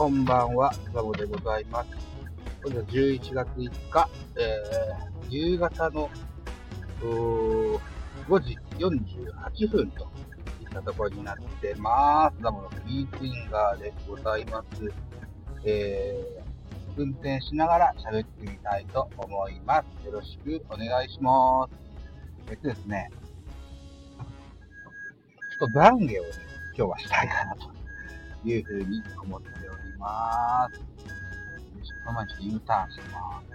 こんばんは、ザボでございます。本日は11月5日、えー、夕方の5時48分といったところになってます。ザボのフリーツインガーでございます。えー、運転しながら喋ってみたいと思います。よろしくお願いします。えっとですね、ちょっと懺悔をね、今日はしたいかなというふうに思っております。その前にちょっと U ターンしてます。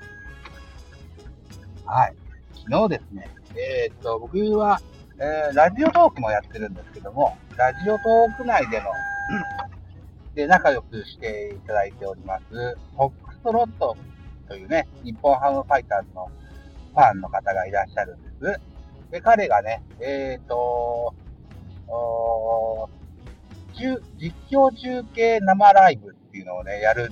はい。昨日ですね、えー、っと、僕は、えー、ラジオトークもやってるんですけども、ラジオトーク内での、で、仲良くしていただいております、フォックストロットというね、日本ハムファイターズのファンの方がいらっしゃるんです。で、彼がね、えっ、と、実況中継生ライブっていうのをね、やる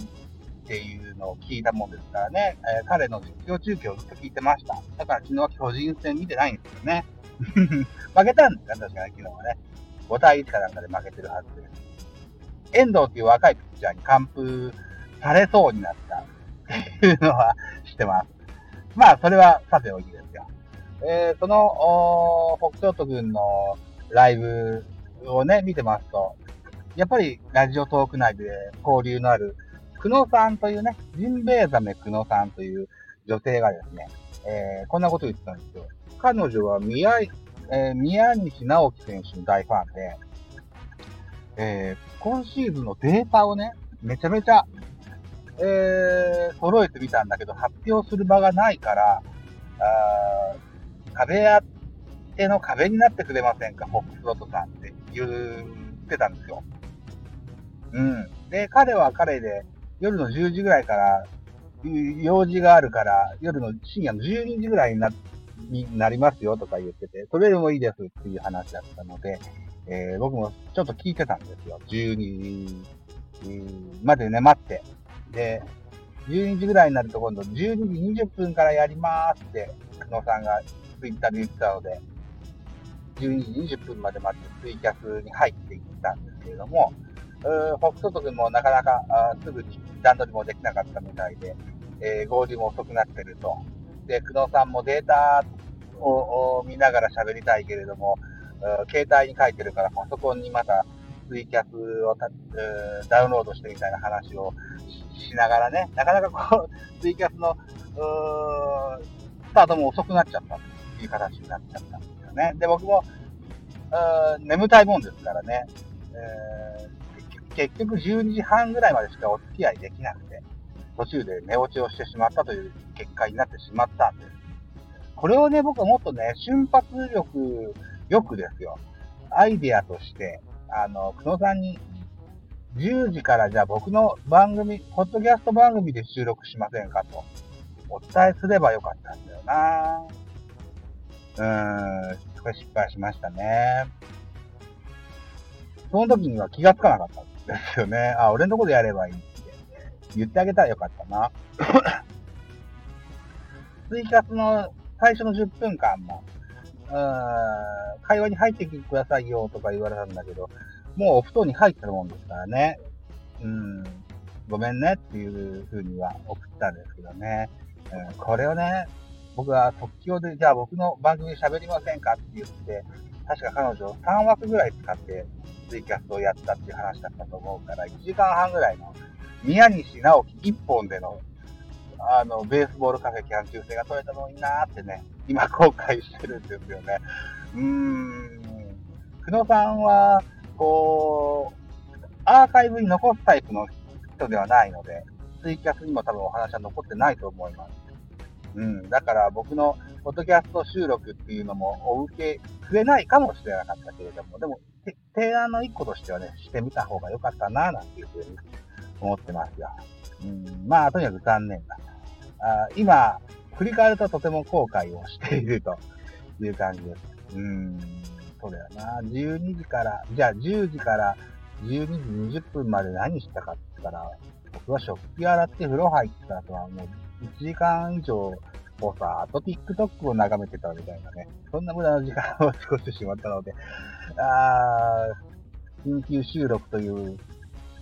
っていうのを聞いたもんですからね、えー、彼の実況中継をずっと聞いてました。だから昨日は巨人戦見てないんですよね。負けたんですか確かに昨日はね。5対1かなんかで負けてるはずです。遠藤っていう若いピッチャーに完封されそうになったっていうのは知ってます。まあ、それはさておきですよ。えー、その、北東都軍のライブをね、見てますと、やっぱりラジオトーク内で交流のある、久野さんというね、ジンベエザメ久野さんという女性がですね、えー、こんなこと言ってたんですよ。彼女は宮,、えー、宮西直樹選手の大ファンで、えー、今シーズンのデータをね、めちゃめちゃ、えー、揃えてみたんだけど、発表する場がないから、あ壁当ての壁になってくれませんか、フォックスロットさんって言ってたんですよ。うん。で、彼は彼で、夜の10時ぐらいから、用事があるから、夜の深夜の12時ぐらいになになりますよとか言ってて、それでもいいですっていう話だったので、えー、僕もちょっと聞いてたんですよ。12時までね、待って。で、12時ぐらいになると今度12時20分からやりますって、久野さんがツイッターで言ってたので、12時20分まで待ってツイキャスに入っていったんですけれども、北斗君もなかなかあすぐに段取りもできなかったみたいで、えー、合流も遅くなってると。で、久野さんもデータを見ながら喋りたいけれども、携帯に書いてるからパソコンにまたツイキャスをダウンロードしてみたいな話をしながらね、なかなかこう、ツイキャスのスタートも遅くなっちゃったという形になっちゃったんですよね。で、僕も眠たいもんですからね、えー結局12時半ぐらいまでしかお付き合いできなくて、途中で寝落ちをしてしまったという結果になってしまったんです。これをね、僕はもっとね、瞬発力よくですよ。アイディアとして、あの、久野さんに、10時からじゃあ僕の番組、ポッドキャスト番組で収録しませんかと、お伝えすればよかったんだよなうーん、これ失敗しましたね。その時には気がつかなかったですよね。あ、俺のとこでやればいいって言ってあげたらよかったな。ツイキャスの最初の10分間も、うん、会話に入ってきてくださいよとか言われたんだけど、もうお布団に入ってるもんですからね。うん、ごめんねっていう風には送ったんですけどね。うん、これをね、僕は即興で、じゃあ僕の番組喋りませんかって言って、確か彼女3枠ぐらい使ってツイキャスをやったっていう話だったと思うから、1時間半ぐらいの宮西直樹1本での、あの、ベースボールカフェキャン中制が取れたのになーってね、今後悔してるんですよね。うーん。久野さんは、こう、アーカイブに残すタイプの人ではないので、ツイキャスにも多分お話は残ってないと思います。うん。だから僕のポッドキャスト収録っていうのもお受け増えないかもしれなかったけれども、でも、提案の一個としてはね、してみた方が良かったな、なんていうふうに思ってますが。うん、まあ、とにかく残念だ。あ今、振り返るととても後悔をしているという感じです。うん、そうだよな。12時から、じゃあ10時から12時20分まで何したかって言ったら、僕は食器洗って風呂入った後はもう1時間以上をさ、あと TikTok を眺めてたみたいなね、そんな無駄な時間を過ごしてしまったので、あー緊急収録という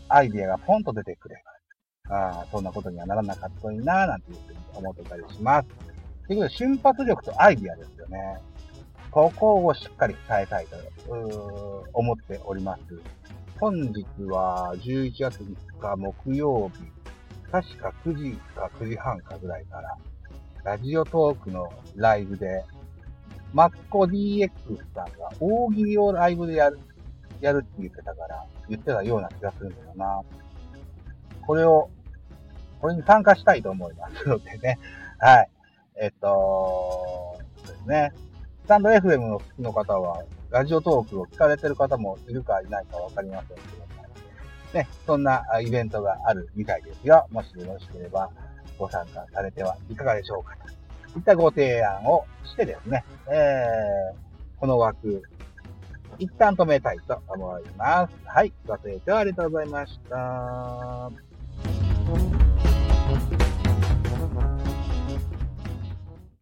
アイディアがポンと出てくれば、あそんなことにはならなかったのになーなんていうふうに思ってたりします。ということで、瞬発力とアイディアですよね。ここをしっかり伝えたいと思っております。本日は11月5日木曜日、確か9時か9時半かぐらいから、ラジオトークのライブで、マッコ DX さんが大喜利をライブでやる、やるって言ってたから、言ってたような気がするんだよな。これを、これに参加したいと思いますのでね。はい。えっと、ですね。スタンド FM の好きの方は、ラジオトークを聞かれてる方もいるかいないかわかりませんけども、ね、そんなイベントがあるみたいですよ。もしよろしければご参加されてはいかがでしょうかといったご提案をしてですね、えー、この枠、一旦止めたいと思います。はい。ご清聴ありがとうございました。